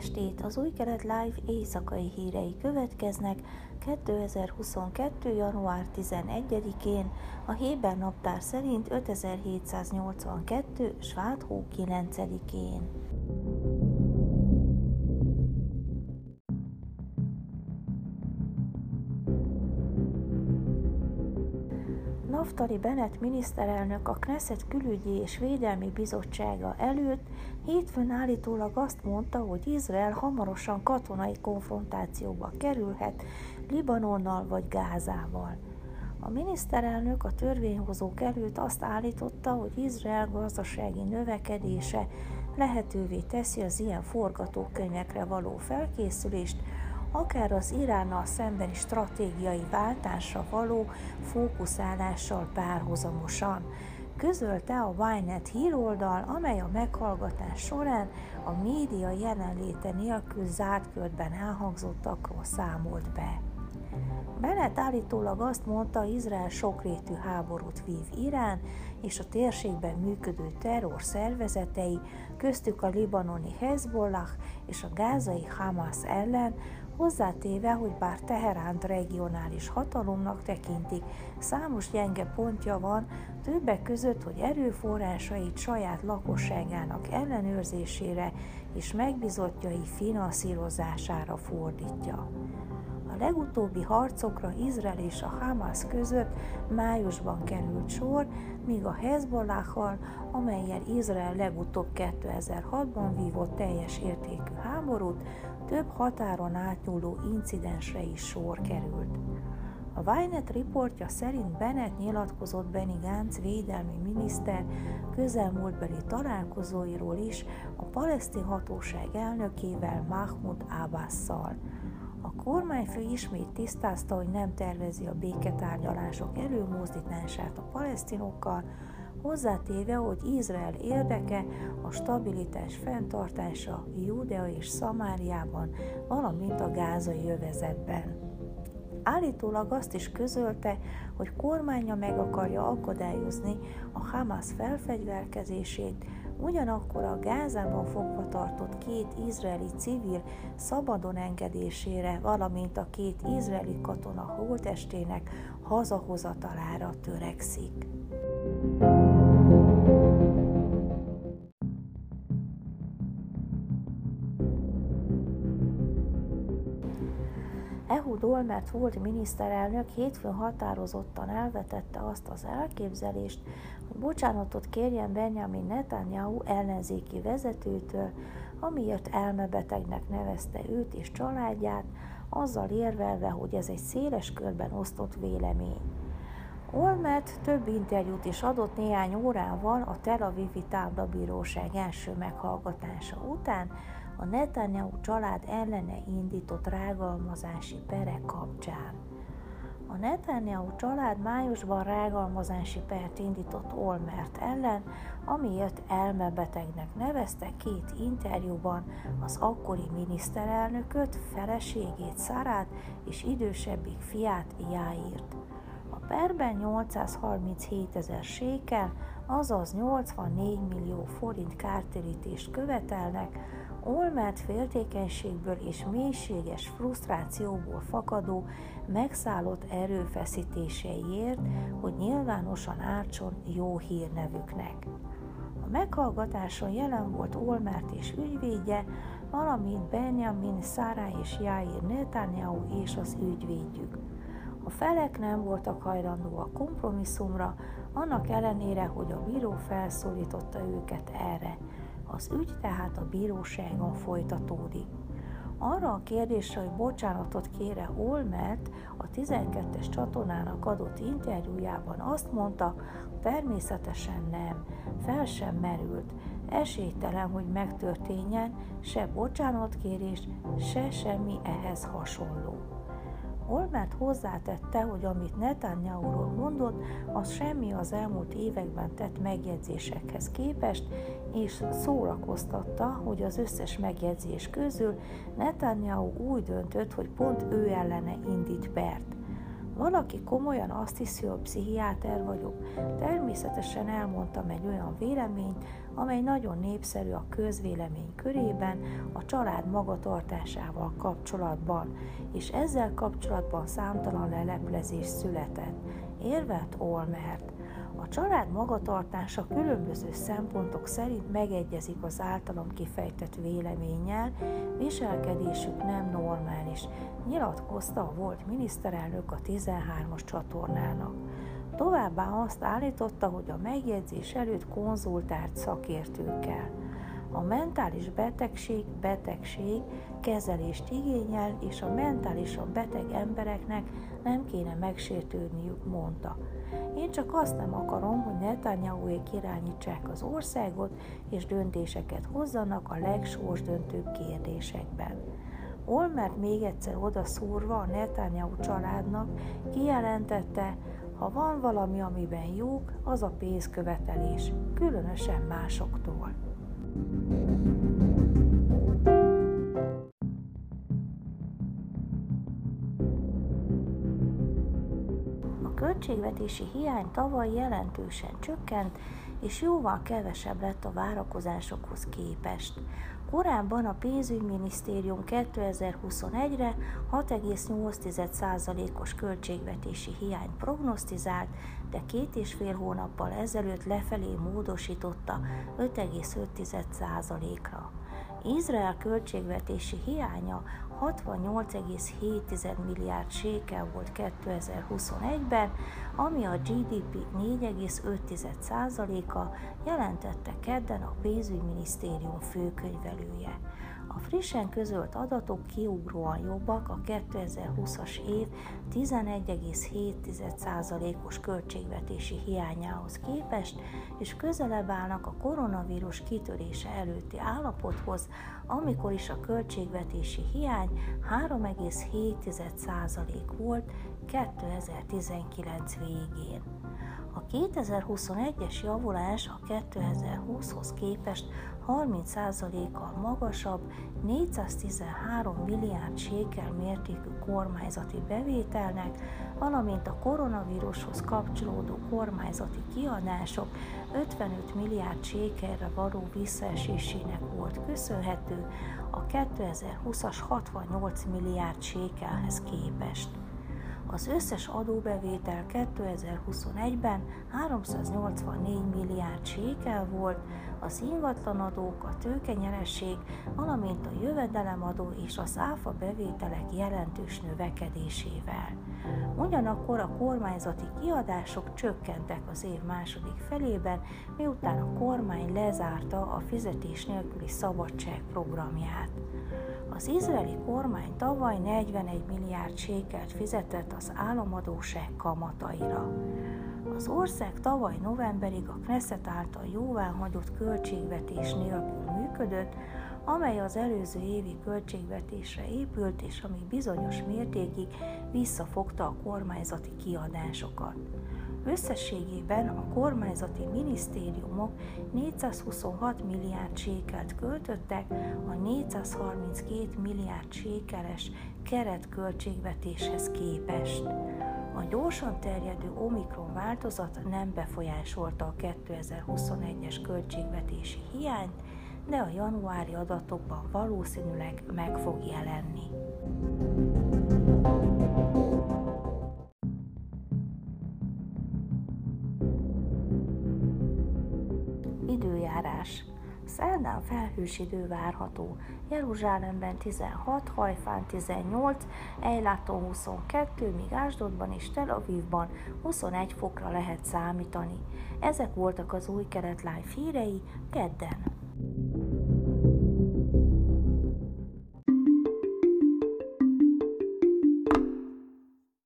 estét! Az Új Kelet Live éjszakai hírei következnek 2022. január 11-én, a Héber naptár szerint 5782. Sváthó 9-én. Naftali Bennett miniszterelnök a Knesset külügyi és védelmi bizottsága előtt hétfőn állítólag azt mondta, hogy Izrael hamarosan katonai konfrontációba kerülhet Libanonnal vagy Gázával. A miniszterelnök a törvényhozók előtt azt állította, hogy Izrael gazdasági növekedése lehetővé teszi az ilyen forgatókönyvekre való felkészülést, akár az Iránnal szembeni stratégiai váltásra való fókuszálással párhuzamosan, közölte a Ynet híroldal, amely a meghallgatás során a média jelenléte nélkül zárt körben elhangzottakról számolt be. Bennett állítólag azt mondta, Izrael sokrétű háborút vív Irán és a térségben működő terror szervezetei, köztük a libanoni Hezbollah és a gázai Hamas ellen, hozzátéve, hogy bár Teheránt regionális hatalomnak tekintik, számos gyenge pontja van, többek között, hogy erőforrásait saját lakosságának ellenőrzésére és megbizotjai finanszírozására fordítja. Legutóbbi harcokra Izrael és a Hamas között májusban került sor, míg a Hezbollahal, amelyel Izrael legutóbb 2006-ban vívott teljes értékű háborút, több határon átnyúló incidensre is sor került. A Wynet riportja szerint Bennett nyilatkozott Benny Gantz védelmi miniszter közelmúltbeli találkozóiról is a palesztin hatóság elnökével Mahmoud Abbasszal. Kormányfő ismét tisztázta, hogy nem tervezi a béketárgyalások előmozdítását a palesztinokkal, hozzátéve, hogy Izrael érdeke a stabilitás fenntartása Judea és Szamáriában, valamint a gázai övezetben. Állítólag azt is közölte, hogy kormánya meg akarja akadályozni a Hamas felfegyverkezését, ugyanakkor a Gázában fogva tartott két izraeli civil szabadon engedésére, valamint a két izraeli katona holtestének hazahozatalára törekszik. Ehud Olmert volt miniszterelnök hétfőn határozottan elvetette azt az elképzelést, hogy bocsánatot kérjen Benjamin Netanyahu ellenzéki vezetőtől, amiért elmebetegnek nevezte őt és családját, azzal érvelve, hogy ez egy széles körben osztott vélemény. Olmert több interjút is adott néhány órával a Tel Avivi táblabíróság első meghallgatása után, a Netanyahu család ellene indított rágalmazási pere kapcsán. A Netanyahu család májusban rágalmazási pert indított Olmert ellen, amiért elmebetegnek nevezte két interjúban az akkori miniszterelnököt, feleségét Szarát és idősebbik fiát Jáírt. Perben 837 ezer sékel, azaz 84 millió forint kártérítést követelnek, Olmert féltékenységből és mélységes frusztrációból fakadó, megszállott erőfeszítéseiért, hogy nyilvánosan ártson jó hírnevüknek. A meghallgatáson jelen volt Olmert és ügyvédje, valamint Benjamin, Szára és Jair Netanyahu és az ügyvédjük. A felek nem voltak hajlandóak kompromisszumra, annak ellenére, hogy a bíró felszólította őket erre. Az ügy tehát a bíróságon folytatódik. Arra a kérdésre, hogy bocsánatot kére Olmert, a 12-es csatornának adott interjújában azt mondta, természetesen nem, fel sem merült, esélytelen, hogy megtörténjen, se bocsánatkérés, se semmi ehhez hasonló. Olmert hozzátette, hogy amit Netanyahu-ról mondott, az semmi az elmúlt években tett megjegyzésekhez képest, és szórakoztatta, hogy az összes megjegyzés közül Netanyahu úgy döntött, hogy pont ő ellene indít pert. Valaki komolyan azt hiszi, hogy pszichiáter vagyok. Természetesen elmondtam egy olyan véleményt, amely nagyon népszerű a közvélemény körében a család magatartásával kapcsolatban, és ezzel kapcsolatban számtalan leleplezés született. Érvelt Olmert. Család magatartása különböző szempontok szerint megegyezik az általam kifejtett véleménnyel, viselkedésük nem normális, nyilatkozta a volt miniszterelnök a 13-as csatornának. Továbbá azt állította, hogy a megjegyzés előtt konzultált szakértőkkel. A mentális betegség betegség kezelést igényel, és a mentálisan beteg embereknek nem kéne megsértődniük, mondta. Én csak azt nem akarom, hogy Netanyahuék irányítsák az országot, és döntéseket hozzanak a legsorsdöntőbb kérdésekben. Olmert még egyszer oda szúrva a Netanyahu családnak kijelentette, ha van valami, amiben jók, az a pénzkövetelés, különösen másoktól. A költségvetési hiány tavaly jelentősen csökkent, és jóval kevesebb lett a várakozásokhoz képest. Korábban a pénzügyminisztérium 2021-re 6,8%-os költségvetési hiány prognosztizált, de két és fél hónappal ezelőtt lefelé módosította 5,5%-ra. Izrael költségvetési hiánya 68,7 milliárd sékel volt 2021-ben, ami a GDP 4,5%-a, jelentette kedden a pénzügyminisztérium főkönyvelője. A frissen közölt adatok kiugróan jobbak a 2020-as év 11,7%-os költségvetési hiányához képest, és közelebb állnak a koronavírus kitörése előtti állapothoz, amikor is a költségvetési hiány 3,7% volt 2019 végén. A 2021-es javulás a 2020-hoz képest 30%-kal magasabb, 413 milliárd sékel mértékű kormányzati bevételnek, valamint a koronavírushoz kapcsolódó kormányzati kiadások 55 milliárd sékelre való visszaesésének volt köszönhető a 2020-as 68 milliárd sékelhez képest. Az összes adóbevétel 2021-ben 384 milliárd sékel volt, az ingatlanadók, a tőkenyeresség, valamint a jövedelemadó és az áfa bevételek jelentős növekedésével. Ugyanakkor a kormányzati kiadások csökkentek az év második felében, miután a kormány lezárta a fizetés nélküli szabadság programját. Az izraeli kormány tavaly 41 milliárd sékelt fizetett az államadóság kamataira. Az ország tavaly novemberig a Knesset által jóváhagyott költségvetés nélkül működött, amely az előző évi költségvetésre épült, és ami bizonyos mértékig visszafogta a kormányzati kiadásokat. Összességében a kormányzati minisztériumok 426 milliárd sékelt költöttek a 432 milliárd sékeles keretköltségvetéshez képest. A gyorsan terjedő Omikron változat nem befolyásolta a 2021-es költségvetési hiányt, de a januári adatokban valószínűleg meg fog jelenni. Időjárás Szerdán felhős idő várható, Jeruzsálemben 16, Hajfán 18, Ejláton 22, míg Ásdodban és Tel Avivban 21 fokra lehet számítani. Ezek voltak az új keretlány hírei kedden.